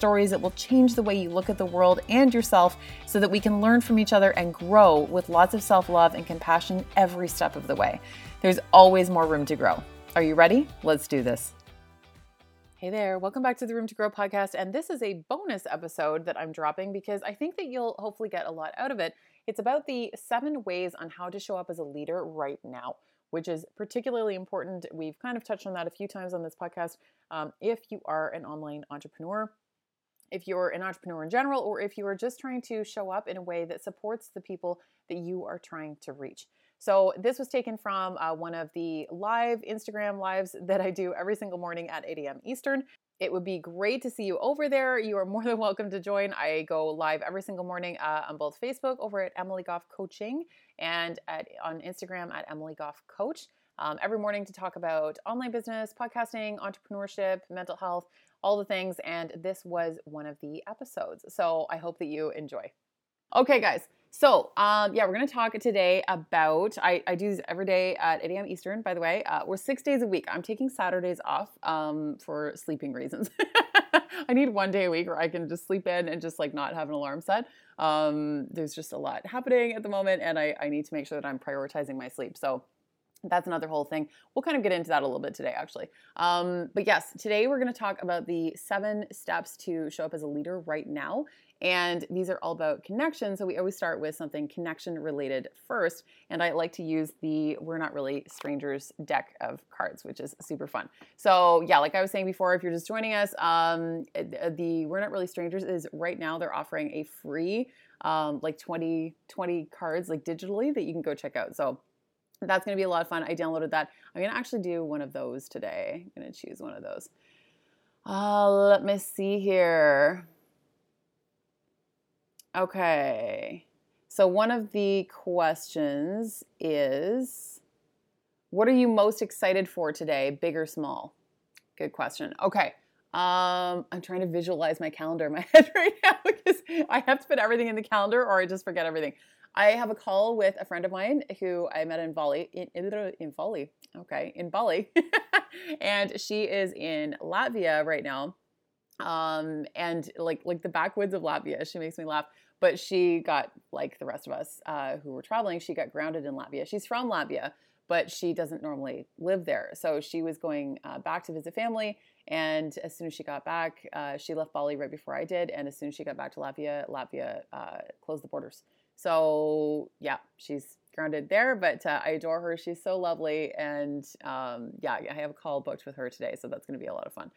stories that will change the way you look at the world and yourself so that we can learn from each other and grow with lots of self love and compassion every step of the way. There's always more room to grow. Are you ready? Let's do this. Hey there, welcome back to the Room to Grow podcast. And this is a bonus episode that I'm dropping because I think that you'll hopefully get a lot out of it. It's about the seven ways on how to show up as a leader right now, which is particularly important. We've kind of touched on that a few times on this podcast. Um, if you are an online entrepreneur, if you're an entrepreneur in general, or if you are just trying to show up in a way that supports the people that you are trying to reach. So this was taken from uh, one of the live Instagram lives that I do every single morning at 8 a.m. Eastern. It would be great to see you over there. You are more than welcome to join. I go live every single morning uh, on both Facebook over at Emily Goff Coaching and at, on Instagram at Emily Goff Coach. Um, every morning to talk about online business, podcasting, entrepreneurship, mental health, all the things. And this was one of the episodes. So I hope that you enjoy. Okay, guys. So, um, yeah, we're going to talk today about. I, I do this every day at 8 a.m. Eastern, by the way. Uh, we're six days a week. I'm taking Saturdays off um, for sleeping reasons. I need one day a week where I can just sleep in and just like not have an alarm set. Um, there's just a lot happening at the moment, and I, I need to make sure that I'm prioritizing my sleep. So, that's another whole thing. We'll kind of get into that a little bit today, actually. Um, but yes, today we're going to talk about the seven steps to show up as a leader right now. And these are all about connection. So we always start with something connection related first. And I like to use the We're Not Really Strangers deck of cards, which is super fun. So, yeah, like I was saying before, if you're just joining us, um, the We're Not Really Strangers is right now they're offering a free um, like 20, 20 cards like digitally that you can go check out. So, that's going to be a lot of fun. I downloaded that. I'm going to actually do one of those today. I'm going to choose one of those. Uh, let me see here. Okay. So, one of the questions is What are you most excited for today, big or small? Good question. Okay. Um, I'm trying to visualize my calendar in my head right now because I have to put everything in the calendar or I just forget everything. I have a call with a friend of mine who I met in Bali, in, in Bali, okay, in Bali, and she is in Latvia right now. Um, and like like the backwoods of Latvia, she makes me laugh. But she got like the rest of us uh, who were traveling, she got grounded in Latvia. She's from Latvia, but she doesn't normally live there. So she was going uh, back to visit family. And as soon as she got back, uh, she left Bali right before I did. And as soon as she got back to Latvia, Latvia uh, closed the borders. So yeah, she's grounded there, but uh, I adore her. She's so lovely, and um, yeah, I have a call booked with her today, so that's going to be a lot of fun.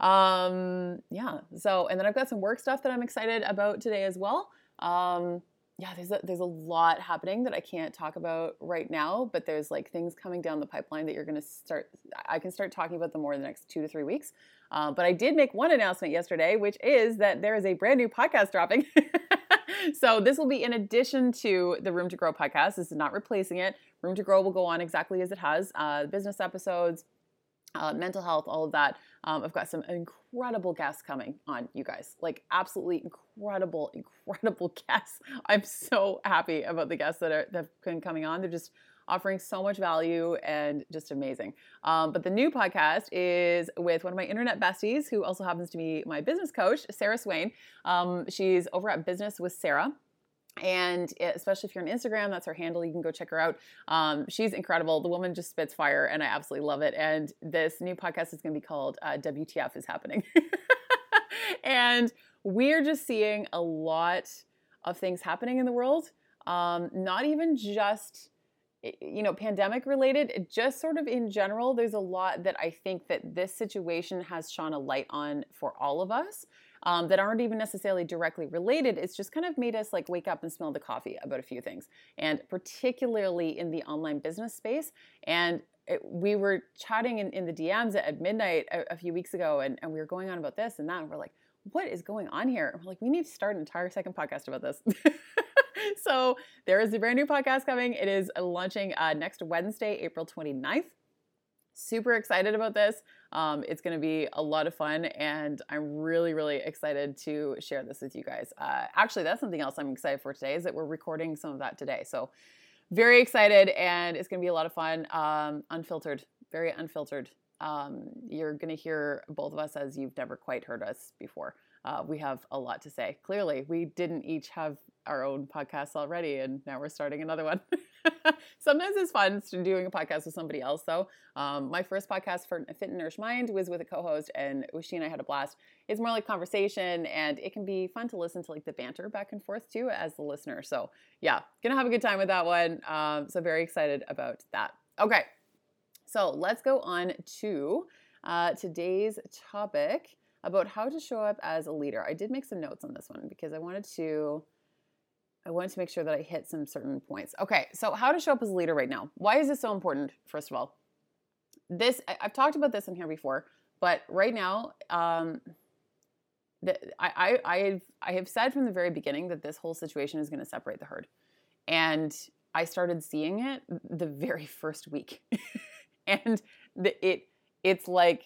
Um, yeah. So and then I've got some work stuff that I'm excited about today as well. Um, yeah, there's a, there's a lot happening that I can't talk about right now, but there's like things coming down the pipeline that you're going to start. I can start talking about them more in the next two to three weeks. Uh, but I did make one announcement yesterday, which is that there is a brand new podcast dropping. so this will be in addition to the Room to Grow podcast. This is not replacing it. Room to Grow will go on exactly as it has. Uh, business episodes, uh, mental health, all of that. Um, I've got some incredible guests coming on, you guys. Like absolutely incredible, incredible guests. I'm so happy about the guests that are that have been coming on. They're just offering so much value and just amazing. Um, but the new podcast is with one of my internet besties, who also happens to be my business coach, Sarah Swain. Um, she's over at Business with Sarah and especially if you're on Instagram, that's her handle. You can go check her out. Um, she's incredible. The woman just spits fire, and I absolutely love it. And this new podcast is going to be called uh, WTF is happening, and we're just seeing a lot of things happening in the world. Um, not even just you know pandemic related just sort of in general there's a lot that i think that this situation has shone a light on for all of us um, that aren't even necessarily directly related. It's just kind of made us like wake up and smell the coffee about a few things, and particularly in the online business space. And it, we were chatting in, in the DMs at midnight a, a few weeks ago, and, and we were going on about this and that, and we're like, what is going on here? We're like, we need to start an entire second podcast about this. so there is a brand new podcast coming. It is launching uh, next Wednesday, April 29th. Super excited about this. Um, it's going to be a lot of fun, and I'm really, really excited to share this with you guys. Uh, actually, that's something else I'm excited for today is that we're recording some of that today. So very excited, and it's going to be a lot of fun. Um, unfiltered, very unfiltered. Um, you're going to hear both of us as you've never quite heard us before. Uh, we have a lot to say. Clearly, we didn't each have our own podcasts already, and now we're starting another one. Sometimes it's fun to doing a podcast with somebody else, though. Um, my first podcast for Fit and Nourish Mind was with a co-host, and she and I had a blast. It's more like conversation, and it can be fun to listen to like the banter back and forth too as the listener. So yeah, gonna have a good time with that one. Um, so very excited about that. Okay, so let's go on to uh, today's topic about how to show up as a leader. I did make some notes on this one because I wanted to I wanted to make sure that I hit some certain points. Okay, so how to show up as a leader right now. Why is this so important? First of all, this I, have talked about this in here before, but right now, um, the, I, I, I have I have said from the very beginning that this whole situation is going to separate the herd, and I started seeing it the very first week, and the, it it's like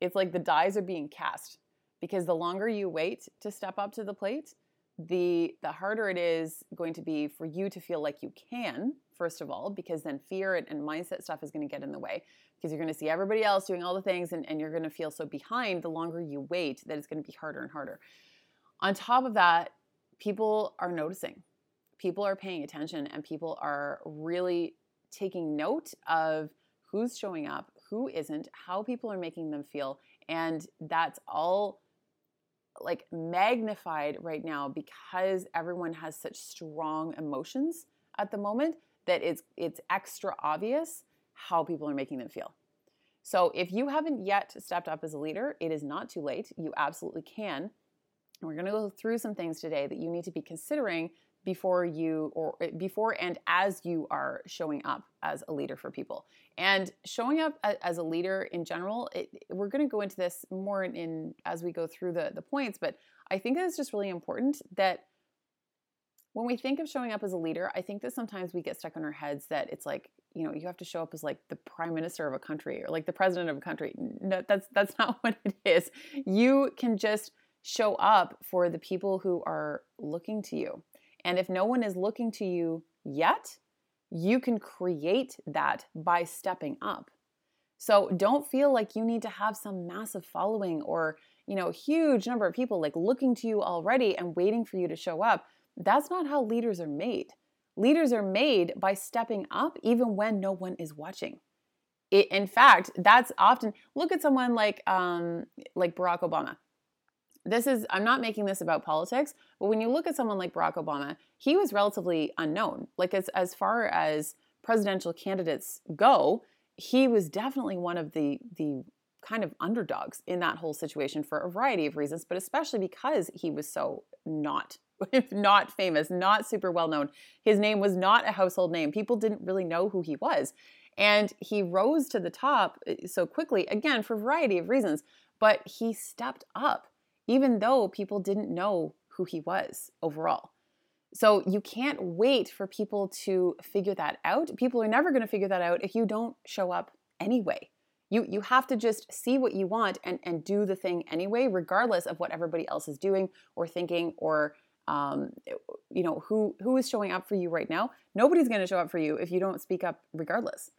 it's like the dies are being cast because the longer you wait to step up to the plate, the the harder it is going to be for you to feel like you can first of all because then fear and, and mindset stuff is going to get in the way because you're going to see everybody else doing all the things and, and you're going to feel so behind the longer you wait that it's going to be harder and harder. On top of that people are noticing people are paying attention and people are really taking note of who's showing up who isn't how people are making them feel and that's all like magnified right now because everyone has such strong emotions at the moment that it's it's extra obvious how people are making them feel. So if you haven't yet stepped up as a leader, it is not too late. You absolutely can. We're going to go through some things today that you need to be considering before you or eh, before and as you are showing up as a leader for people. And showing up as a leader in general it, we're going to go into this more in, in, as we go through the the points but i think it's just really important that when we think of showing up as a leader i think that sometimes we get stuck in our heads that it's like you know you have to show up as like the prime minister of a country or like the president of a country. No that's that's not what it is. You can just show up for the people who are looking to you and if no one is looking to you yet, you can create that by stepping up. So don't feel like you need to have some massive following or, you know, huge number of people like looking to you already and waiting for you to show up. That's not how leaders are made. Leaders are made by stepping up even when no one is watching. It, in fact, that's often look at someone like um, like Barack Obama this is i'm not making this about politics but when you look at someone like barack obama he was relatively unknown. Like as, as far as presidential candidates go he was definitely one of the the kind of underdogs in that whole situation for a variety of reasons but especially because he was so not not famous not super well known. His name was not a household name. People didn't really know who he was. And he rose to the top eh, so quickly again for a variety of reasons but he stepped up even though people didn't know who he was overall. So you can't wait for people to figure that out. People are never going to figure that out if you don't show up anyway. You, you have to just see what you want and, and do the thing anyway, regardless of what everybody else is doing or thinking or um, you know who who is showing up for you right now. Nobody's going to show up for you if you don't speak up regardless.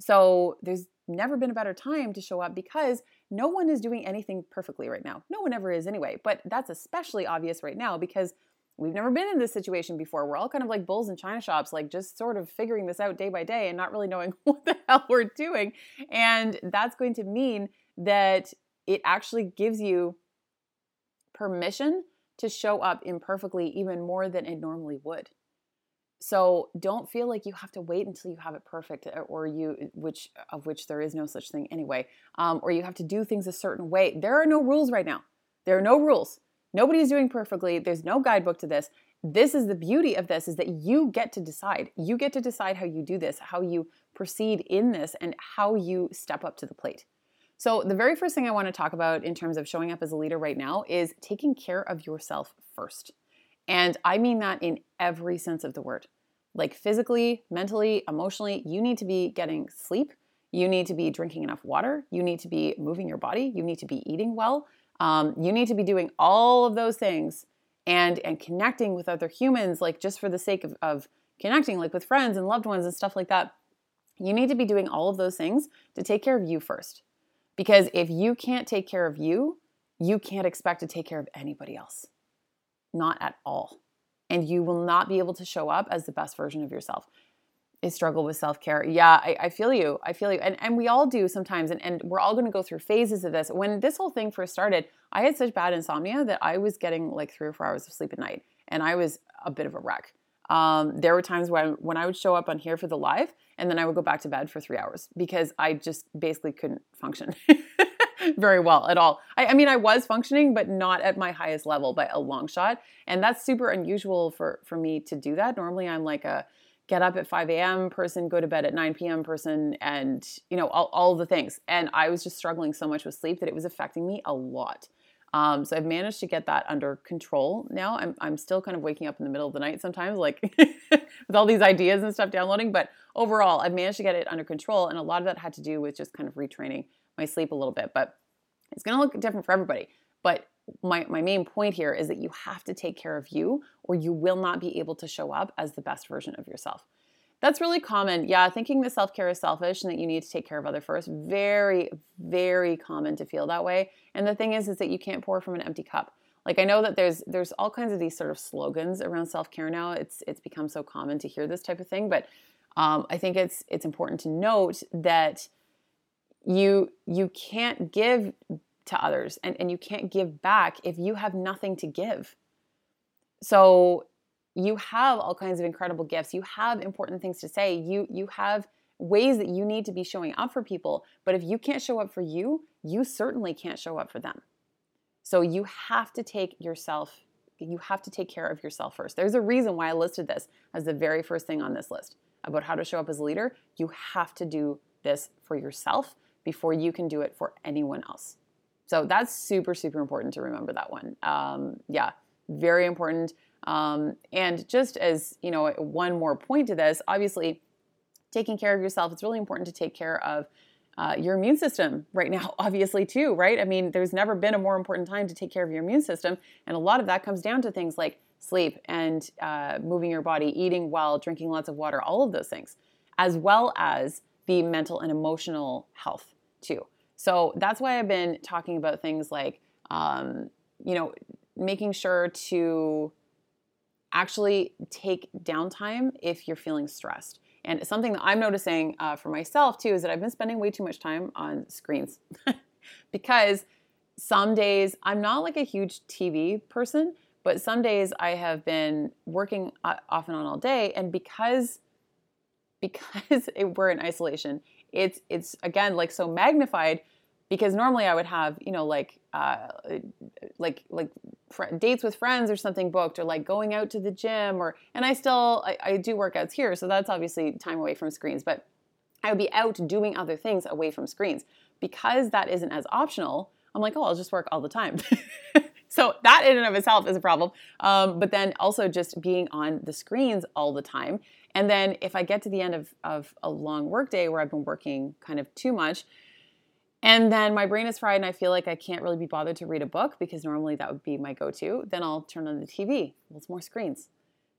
So there's never been a better time to show up because no one is doing anything perfectly right now. No one ever is anyway, but that's especially obvious right now because we've never been in this situation before. We're all kind of like bulls in china shops, like just sort of figuring this out day by day and not really knowing what the hell we're doing. And that's going to mean that it actually gives you permission to show up imperfectly even more than it normally would. So don't feel like you have to wait until you have it perfect, uh, or you, which of which there is no such thing anyway, um, or you have to do things a certain way. There are no rules right now. There are no rules. Nobody's doing perfectly. There's no guidebook to this. This is the beauty of this: is that you get to decide. You get to decide how you do this, how you proceed in this, and how you step up to the plate. So, the very first thing I want to talk about in terms of showing up as a leader right now is taking care of yourself first. And I mean that in every sense of the word. Like physically, mentally, emotionally, you need to be getting sleep. You need to be drinking enough water. You need to be moving your body. You need to be eating well. Um, you need to be doing all of those things and and connecting with other humans, like just for the sake of, of connecting, like with friends and loved ones and stuff like that. You need to be doing all of those things to take care of you first. Because if you can't take care of you, you can't expect to take care of anybody else. Not at all. And you will not be able to show up as the best version of yourself. I struggle with self care. Yeah, I, I, feel you. I feel you. And, and we all do sometimes. And, and we're all going to go through phases of this. When this whole thing first started, I had such bad insomnia that I was getting like three or four hours of sleep at night. And I was a bit of a wreck. Um, there were times when, when I would show up on here for the live and then I would go back to bed for three hours because I just basically couldn't function very well at all. I, I, mean, I was functioning, but not at my highest level by a long shot. And that's super unusual for, for me to do that. Normally, I'm like a get up at 5 a.m. person, go to bed at 9 p.m. person, and you know, all, all the things. And I was just struggling so much with sleep that it was affecting me a lot. Um, so I've managed to get that under control now. I'm, I'm still kind of waking up in the middle of the night sometimes, like with all these ideas and stuff downloading. But overall, I've managed to get it under control. And a lot of that had to do with just kind of retraining my sleep a little bit. But it's going to look different for everybody. But my, my main point here is that you have to take care of you or you will not be able to show up as the best version of yourself. That's really common. Yeah, thinking that self care is selfish and that you need to take care of other first. Very, very common to feel that way. And the thing is, is that you can't pour from an empty cup. Like I know that there's there's all kinds of these sort of slogans around self care now. It's it's become so common to hear this type of thing, but um, I think it's it's important to note that you you can't give to others and, and you can't give back if you have nothing to give. So you have all kinds of incredible gifts. You have important things to say. You you have ways that you need to be showing up for people but if you can't show up for you you certainly can't show up for them. So you have to take yourself you have to take care of yourself first. There's a reason why i listed this as the very first thing on this list. About how to show up as a leader you have to do this for yourself before you can do it for anyone else. So that's super super important to remember that one. Um, yeah very important um, and just as you know, one more point to this, obviously, taking care of yourself, it's really important to take care of uh, your immune system right now, obviously, too, right? I mean, there's never been a more important time to take care of your immune system. And a lot of that comes down to things like sleep and uh, moving your body, eating well, drinking lots of water, all of those things, as well as the mental and emotional health, too. So that's why I've been talking about things like, um, you know, making sure to actually take downtime if you're feeling stressed. And something that I'm noticing uh, for myself too is that I've been spending way too much time on screens because some days I'm not like a huge TV person, but some days I have been working uh, off and on all day, and because because it, we're in isolation, it's it's again like so magnified because normally I would have you know like uh, like like fr- dates with friends or something booked or like going out to the gym or and I still I, I do workouts here so that's obviously time away from screens but I would be out doing other things away from screens. Because that isn't as optional I'm like oh I'll just work all the time. So that in and of itself is a problem um, but then also just being on the screens all the time. And then if I get to the end of, of a long work day where I've been working kind of too much and then my brain is fried and I feel like I can't really be bothered to read a book because normally that would be my go to. Then I'll turn on the TV. It's more screens.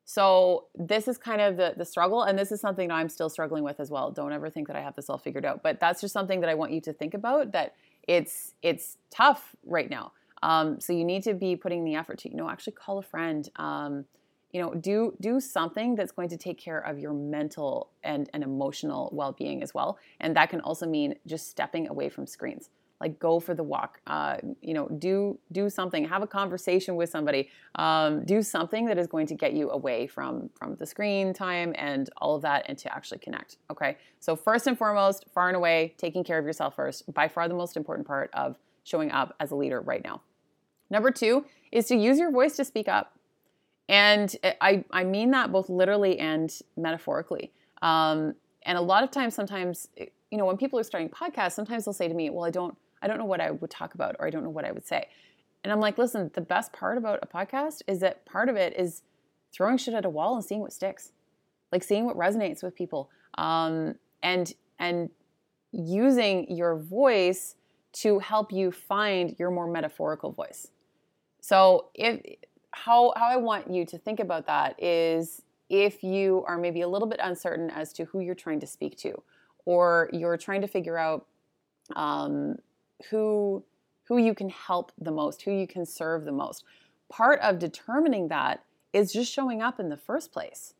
So this is kind of the, the struggle, and this is something I'm still struggling with as well. Don't ever think that I have this all figured out, but that's just something that I want you to think about. That it's it's tough right now. Um, so you need to be putting the effort to you know actually call a friend. Um, you know do do something that's going to take care of your mental and, and emotional well-being as well. And that can also mean just stepping away from screens. Like go for the walk. Uh, you know do do something. Have a conversation with somebody. Um, do something that is going to get you away from from the screen time and all of that and to actually connect okay? So first and foremost far and away taking care of yourself first by far the most important part of showing up as a leader right now. Number two is to use your voice to speak up and I, I mean that both literally and metaphorically. Um, and a lot of times, sometimes, you know, when people are starting podcasts, sometimes they'll say to me, well, I don't, I don't know what I would talk about or I don't know what I would say. And I'm like, listen, the best part about a podcast is that part of it is throwing shit at a wall and seeing what sticks, like seeing what resonates with people, um, and and using your voice to help you find your more metaphorical voice. So if how how I want you to think about that is if you are maybe a little bit uncertain as to who you're trying to speak to, or you're trying to figure out um, who who you can help the most, who you can serve the most. Part of determining that is just showing up in the first place.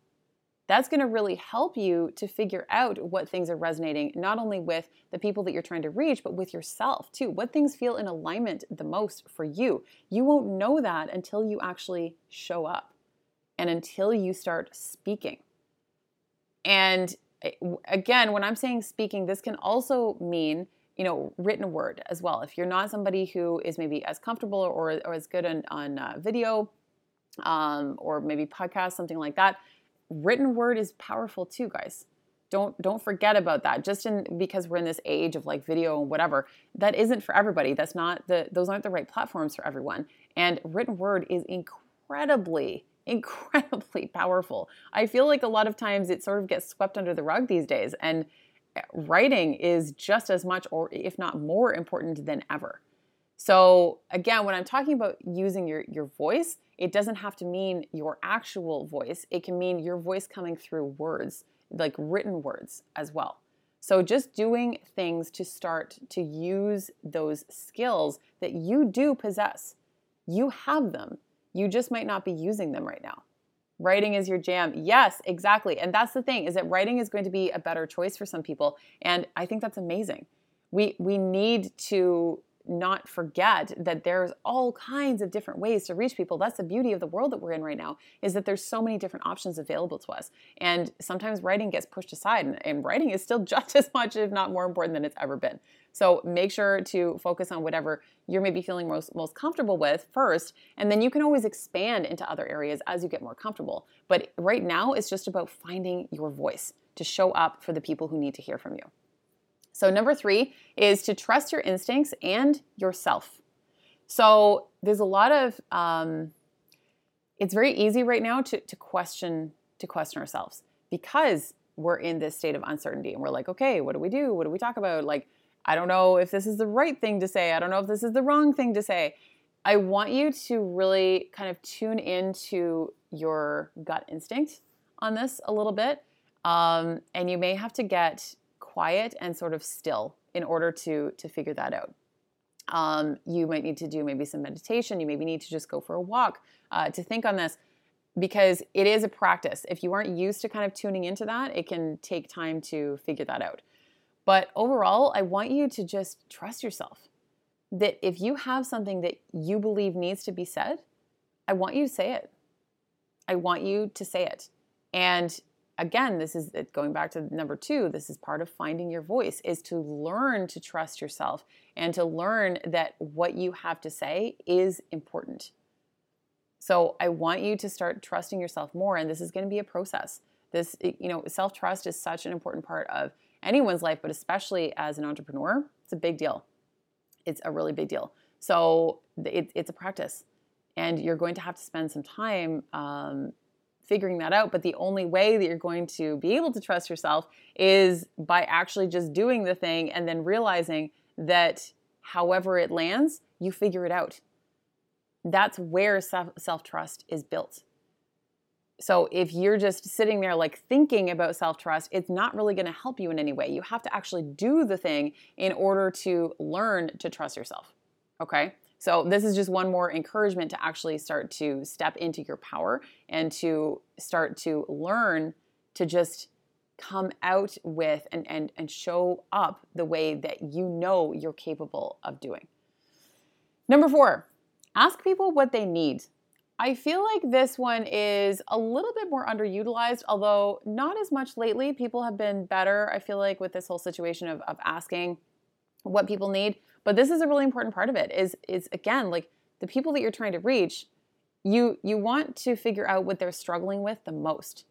That's going to really help you to figure out what things are resonating, not only with the people that you're trying to reach, but with yourself too. What things feel in alignment the most for you. You won't know that until you actually show up and until you start speaking. And eh, again, when I'm saying speaking, this can also mean you know written word as well if you're not somebody who is maybe as comfortable or, or as good on, on uh, video um, or maybe podcast something like that written word is powerful too guys. Don't don't forget about that. Just in because we're in this age of like video and whatever that isn't for everybody. That's not the those aren't the right platforms for everyone. And written word is incredibly incredibly powerful. I feel like a lot of times it sort of gets swept under the rug these days and eh, writing is just as much or if not more important than ever. So again, when I'm talking about using your your voice, it doesn't have to mean your actual voice. It can mean your voice coming through words, like written words as well. So just doing things to start to use those skills that you do possess. You have them. You just might not be using them right now. Writing is your jam. Yes, exactly. And that's the thing is that writing is going to be a better choice for some people and I think that's amazing. We we need to not forget that there's all kinds of different ways to reach people. That's the beauty of the world that we're in right now is that there's so many different options available to us. And sometimes writing gets pushed aside and, and writing is still just as much if not more important than it's ever been. So make sure to focus on whatever you're maybe feeling most most comfortable with first, and then you can always expand into other areas as you get more comfortable. But right now it's just about finding your voice to show up for the people who need to hear from you. So number 3 is to trust your instincts and yourself. So there's a lot of um, it's very easy right now to, to question to question ourselves because we're in this state of uncertainty and we're like okay what do we do what do we talk about like I don't know if this is the right thing to say. I don't know if this is the wrong thing to say. I want you to really kind of tune into your gut instinct on this a little bit. Um, and you may have to get quiet and sort of still in order to, to figure that out. Um, you might need to do maybe some meditation. You maybe need to just go for a walk uh, to think on this because it is a practice. If you aren't used to kind of tuning into that, it can take time to figure that out. But overall, I want you to just trust yourself that if you have something that you believe needs to be said, I want you to say it. I want you to say it. And again, this is going back to number two, this is part of finding your voice is to learn to trust yourself and to learn that what you have to say is important. So I want you to start trusting yourself more. And this is going to be a process. This, you know, self trust is such an important part of anyone's life, but especially as an entrepreneur, it's a big deal. It's a really big deal. So it, it's a practice, and you're going to have to spend some time um, figuring that out. But the only way that you're going to be able to trust yourself is by actually just doing the thing and then realizing that however it lands, you figure it out. That's where self trust is built. So if you're just sitting there like thinking about self trust, it's not really going to help you in any way. You have to actually do the thing in order to learn to trust yourself. Okay? So this is just one more encouragement to actually start to step into your power and to start to learn to just come out with and and and show up the way that you know you're capable of doing. Number 4, ask people what they need I feel like this one is a little bit more underutilized, although not as much lately. People have been better, I feel like, with this whole situation of, of asking what people need. But this is a really important part of it is, is again, like the people that you're trying to reach, you you want to figure out what they're struggling with the most.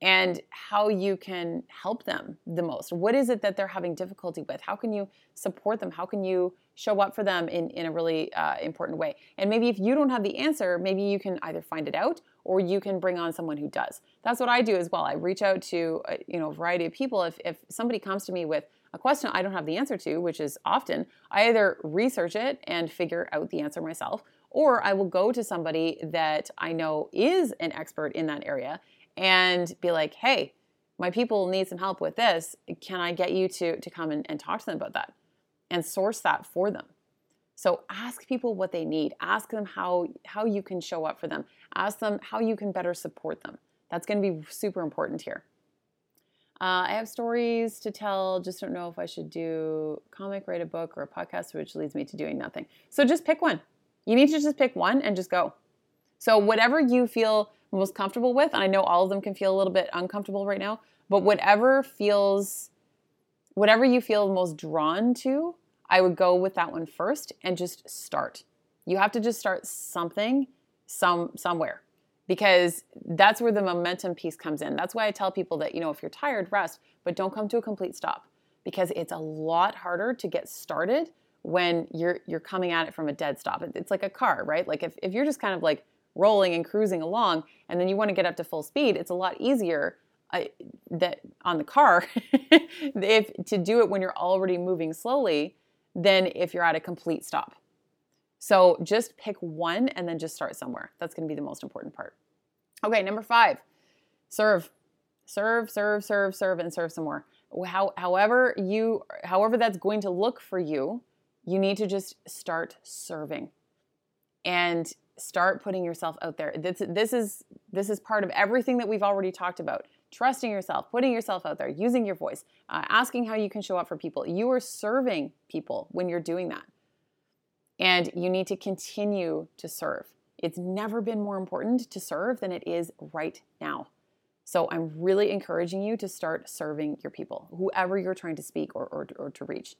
and how you can help them the most. What is it that they're having difficulty with? How can you support them? How can you show up for them in, in a really uh, important way? And maybe if you don't have the answer, maybe you can either find it out or you can bring on someone who does. That's what I do as well. I reach out to uh, you know a variety of people. If, if somebody comes to me with a question I don't have the answer to, which is often, I either research it and figure out the answer myself, or I will go to somebody that I know is an expert in that area and be like, hey, my people need some help with this. Can I get you to, to come and, and talk to them about that and source that for them? So ask people what they need. Ask them how, how you can show up for them. Ask them how you can better support them. That's going to be super important here. Uh, I have stories to tell, just don't know if I should do comic, write a book, or a podcast, which leads me to doing nothing. So just pick one. You need to just pick one and just go. So whatever you feel most comfortable with. And I know all of them can feel a little bit uncomfortable right now, but whatever feels, whatever you feel most drawn to, I would go with that one first and just start. You have to just start something some somewhere because that's where the momentum piece comes in. That's why I tell people that, you know, if you're tired, rest, but don't come to a complete stop because it's a lot harder to get started when you're you're coming at it from a dead stop. It's like a car, right? Like if, if you're just kind of like rolling and cruising along and then you want to get up to full speed it's a lot easier uh, that on the car if to do it when you're already moving slowly than if you're at a complete stop so just pick one and then just start somewhere that's going to be the most important part okay number five serve serve serve serve serve and serve some more How, however you however that's going to look for you you need to just start serving and start putting yourself out there. This, this is this is part of everything that we've already talked about. Trusting yourself, putting yourself out there, using your voice, uh, asking how you can show up for people. You are serving people when you're doing that. And you need to continue to serve. It's never been more important to serve than it is right now. So I'm really encouraging you to start serving your people, whoever you're trying to speak or, or, or to reach.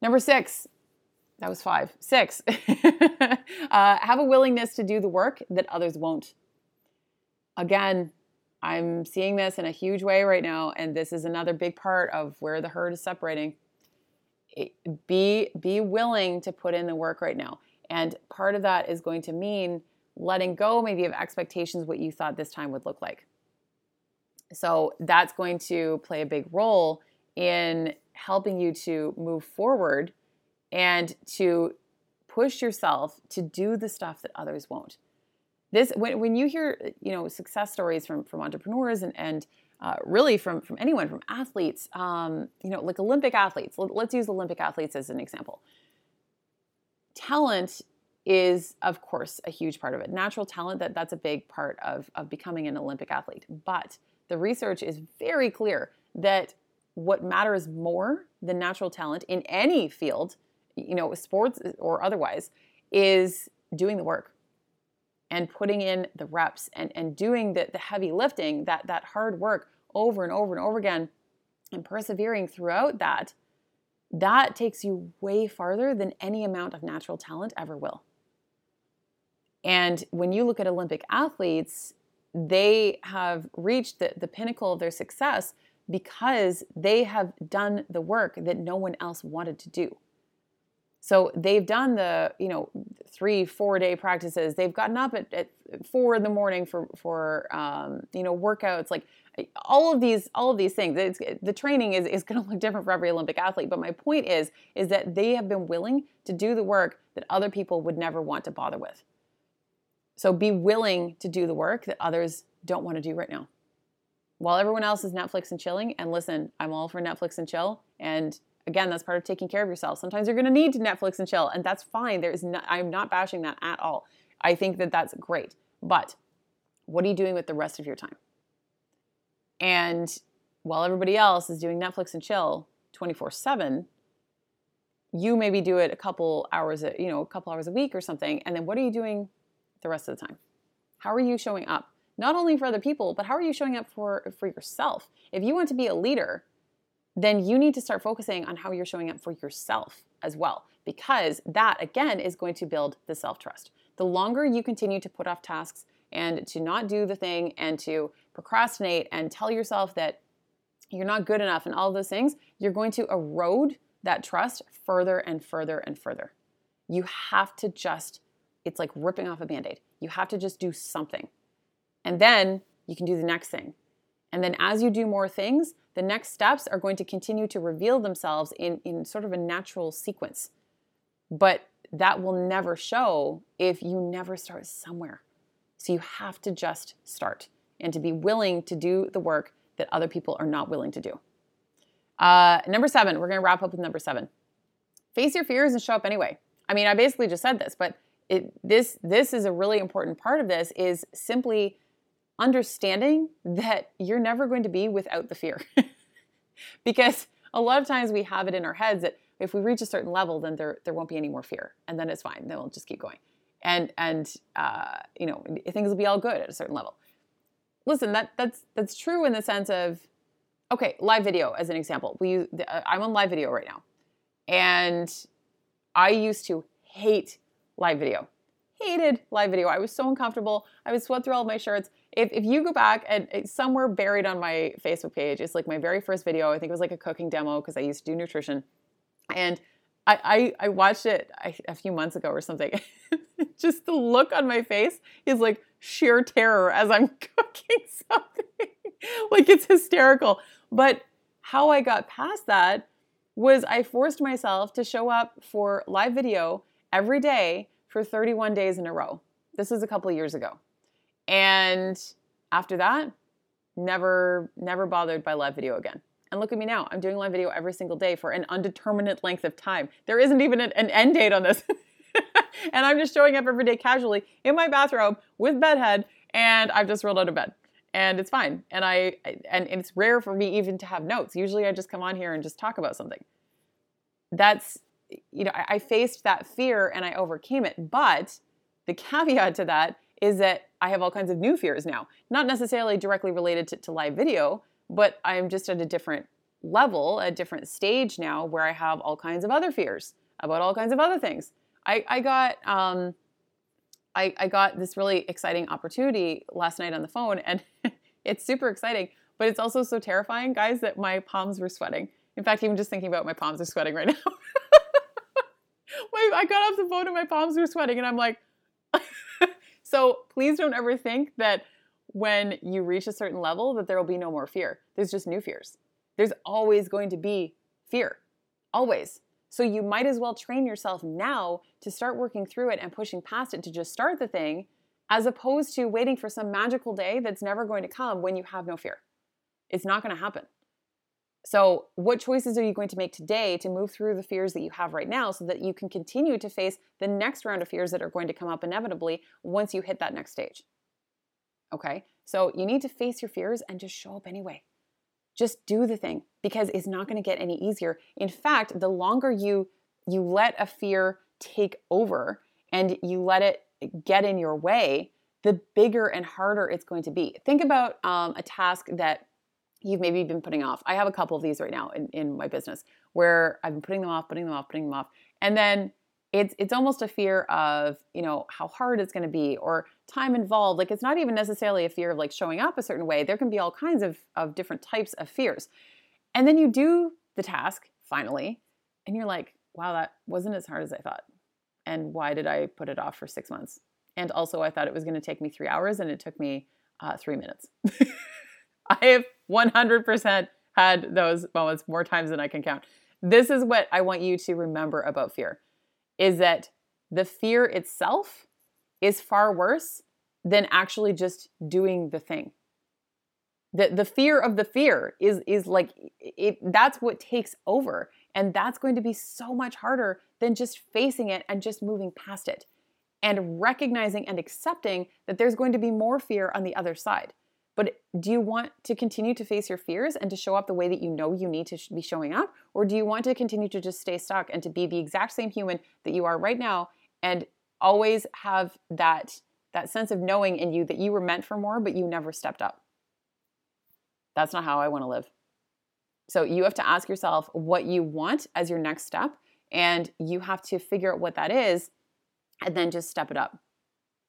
Number six, that was five. Six, uh, have a willingness to do the work that others won't. Again, I'm seeing this in a huge way right now, and this is another big part of where the herd is separating. Be be willing to put in the work right now, and part of that is going to mean letting go maybe of expectations what you thought this time would look like. So that's going to play a big role in helping you to move forward and to push yourself to do the stuff that others won't. This when, when you hear you know success stories from from entrepreneurs and and uh, really from from anyone from athletes um, you know like Olympic athletes let's use Olympic athletes as an example. Talent is of course a huge part of it. Natural talent that that's a big part of of becoming an Olympic athlete. But the research is very clear that what matters more than natural talent in any field you know, sports or otherwise, is doing the work and putting in the reps and, and doing the, the heavy lifting, that, that hard work over and over and over again, and persevering throughout that, that takes you way farther than any amount of natural talent ever will. And when you look at Olympic athletes, they have reached the, the pinnacle of their success because they have done the work that no one else wanted to do. So they've done the, you know, three, four day practices. They've gotten up at, at four in the morning for, for um, you know, workouts. Like all of these, all of these things. It's, the training is, is going to look different for every Olympic athlete. But my point is, is that they have been willing to do the work that other people would never want to bother with. So be willing to do the work that others don't want to do right now. While everyone else is Netflix and chilling, and listen, I'm all for Netflix and chill, and again, that's part of taking care of yourself. Sometimes you're going to need to Netflix and chill, and that's fine. There's not, I'm not bashing that at all. I think that that's great. But what are you doing with the rest of your time? And while everybody else is doing Netflix and chill 24 7, you maybe do it a couple hours, a, you know, a couple hours a week or something. And then what are you doing the rest of the time? How are you showing up? Not only for other people, but how are you showing up for, for yourself? If you want to be a leader, then you need to start focusing on how you're showing up for yourself as well, because that again is going to build the self trust. The longer you continue to put off tasks and to not do the thing and to procrastinate and tell yourself that you're not good enough and all those things, you're going to erode that trust further and further and further. You have to just, it's like ripping off a band aid. You have to just do something. And then you can do the next thing. And then as you do more things, the next steps are going to continue to reveal themselves in, in sort of a natural sequence. But that will never show if you never start somewhere. So you have to just start and to be willing to do the work that other people are not willing to do. Uh, number seven, we're going to wrap up with number seven. Face your fears and show up anyway. I mean, I basically just said this, but it, this this is a really important part of this is simply understanding that you're never going to be without the fear. because a lot of times we have it in our heads that if we reach a certain level, then there, there won't be any more fear. And then it's fine. Then we'll just keep going. And, and uh, you know, things will be all good at a certain level. Listen, that, that's, that's true in the sense of, okay, live video as an example. We, uh, I'm on live video right now. And I used to hate live video. Hated live video. I was so uncomfortable. I would sweat through all of my shirts if, if you go back and eh, somewhere buried on my Facebook page, it's like my very first video. I think it was like a cooking demo because I used to do nutrition. And I, I, I watched it a few months ago or something. Just the look on my face is like sheer terror as I'm cooking something. like it's hysterical. But how I got past that was I forced myself to show up for live video every day for 31 days in a row. This was a couple years ago. And after that, never never bothered by live video again. And look at me now. I'm doing live video every single day for an undeterminate length of time. There isn't even an, end date on this. and I'm just showing up every day casually in my bathrobe with bedhead and I've just rolled out of bed. And it's fine. And I and it's rare for me even to have notes. Usually I just come on here and just talk about something. That's you know, I, I faced that fear and I overcame it. But the caveat to that is that I have all kinds of new fears now, not necessarily directly related to, to live video, but I'm just at a different level, a different stage now where I have all kinds of other fears about all kinds of other things. I, I got um, I, I got this really exciting opportunity last night on the phone, and it's super exciting, but it's also so terrifying, guys, that my palms were sweating. In fact, even just thinking about my palms are sweating right now. I got off the phone and my palms were sweating, and I'm like, so please don't ever think that when you reach a certain level that there will be no more fear. There's just new fears. There's always going to be fear. Always. So you might as well train yourself now to start working through it and pushing past it to just start the thing as opposed to waiting for some magical day that's never going to come when you have no fear. It's not going to happen. So, what choices are you going to make today to move through the fears that you have right now so that you can continue to face the next round of fears that are going to come up inevitably once you hit that next stage? Okay, so you need to face your fears and just show up anyway. Just do the thing because it's not going to get any easier. In fact, the longer you you let a fear take over and you let it get in your way, the bigger and harder it's going to be. Think about um, a task that you've maybe been putting off. I have a couple of these right now in, in my business where I've been putting them off, putting them off, putting them off. And then it's it's almost a fear of, you know, how hard it's going to be or time involved. Like it's not even necessarily a fear of like showing up a certain way. There can be all kinds of, of different types of fears. And then you do the task finally, and you're like, wow, that wasn't as hard as I thought. And why did I put it off for six months? And also, I thought it was going to take me three hours, and it took me uh, three minutes. I have 100% had those moments more times than I can count. This is what I want you to remember about fear is that the fear itself is far worse than actually just doing the thing. The, the fear of the fear is is like it that's what takes over and that's going to be so much harder than just facing it and just moving past it and recognizing and accepting that there's going to be more fear on the other side but do you want to continue to face your fears and to show up the way that you know you need to be showing up? Or do you want to continue to just stay stuck and to be the exact same human that you are right now and always have that, that sense of knowing in you that you were meant for more, but you never stepped up? That's not how I want to live. So you have to ask yourself what you want as your next step, and you have to figure out what that is and then just step it up.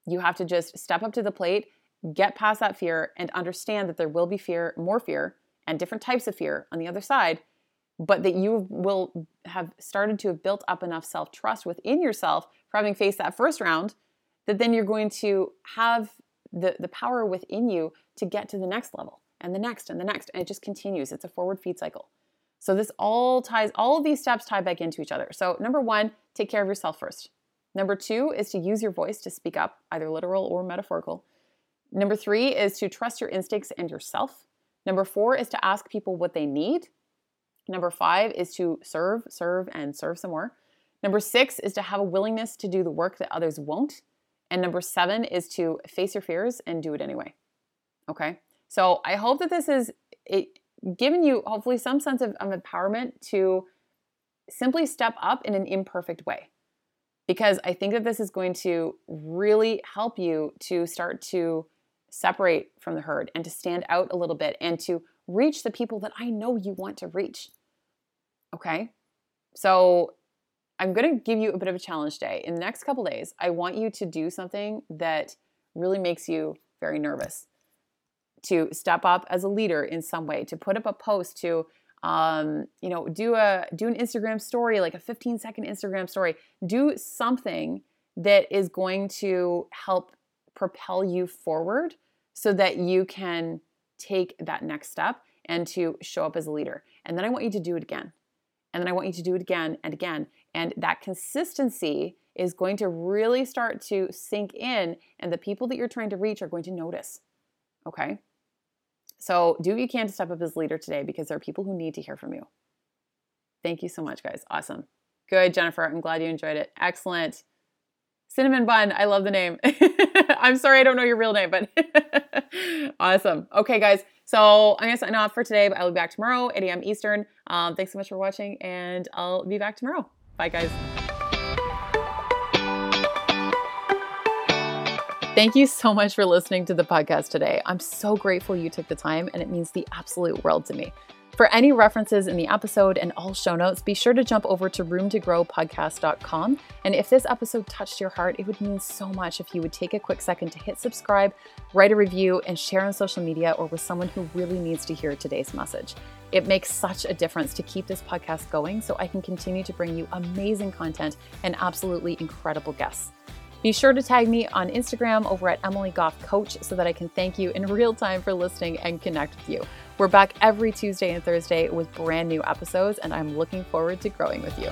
You have to just step up to the plate, get past that fear, and understand that there will be fear, more fear, and different types of fear on the other side, but that you will have started to have built up enough self trust within yourself for having faced that first round that then you're going to have the, the power within you to get to the next level and the next and the next. And it just continues. It's a forward feed cycle. So this all ties, all of these steps tie back into each other. So number one, take care of yourself first. Number two is to use your voice to speak up, either literal or metaphorical. Number three is to trust your instincts and yourself. Number four is to ask people what they need. Number five is to serve, serve, and serve some more. Number six is to have a willingness to do the work that others won't. And number seven is to face your fears and do it anyway. Okay. So I hope that this is it, given you hopefully some sense of, of empowerment to simply step up in an imperfect way. Because I think that this is going to really help you to start to separate from the herd and to stand out a little bit and to reach the people that I know you want to reach. Okay. So I'm going to give you a bit of a challenge today. In the next couple days, I want you to do something that really makes you very nervous. To step up as a leader in some way, to put up a post, to um, you know, do a do an Instagram story, like a 15 second Instagram story. Do something that is going to help propel you forward so that you can take that next step and to show up as a leader. And then I want you to do it again. And then I want you to do it again and again. And that consistency is going to really start to sink in, and the people that you're trying to reach are going to notice. Okay? So do what you can to step up as leader today because there are people who need to hear from you. Thank you so much, guys. Awesome. Good, Jennifer. I'm glad you enjoyed it. Excellent. Cinnamon Bun. I love the name. I'm sorry I don't know your real name, but awesome. Okay, guys. So I'm going to sign off for today, but I'll be back tomorrow, 8 a.m. Eastern. Um, thanks so much for watching, and I'll be back tomorrow. Bye, guys. Thank you so much for listening to the podcast today. I'm so grateful you took the time, and it means the absolute world to me. For any references in the episode and all show notes, be sure to jump over to roomtogrowpodcast.com. And if this episode touched your heart, it would mean so much if you would take a quick second to hit subscribe, write a review, and share on social media or with someone who really needs to hear today's message. It makes such a difference to keep this podcast going so I can continue to bring you amazing content and absolutely incredible guests. Be sure to tag me on Instagram over at Emily Goff Coach so that I can thank you in real time for listening and connect with you. We're back every Tuesday and Thursday with brand new episodes, and I'm looking forward to growing with you.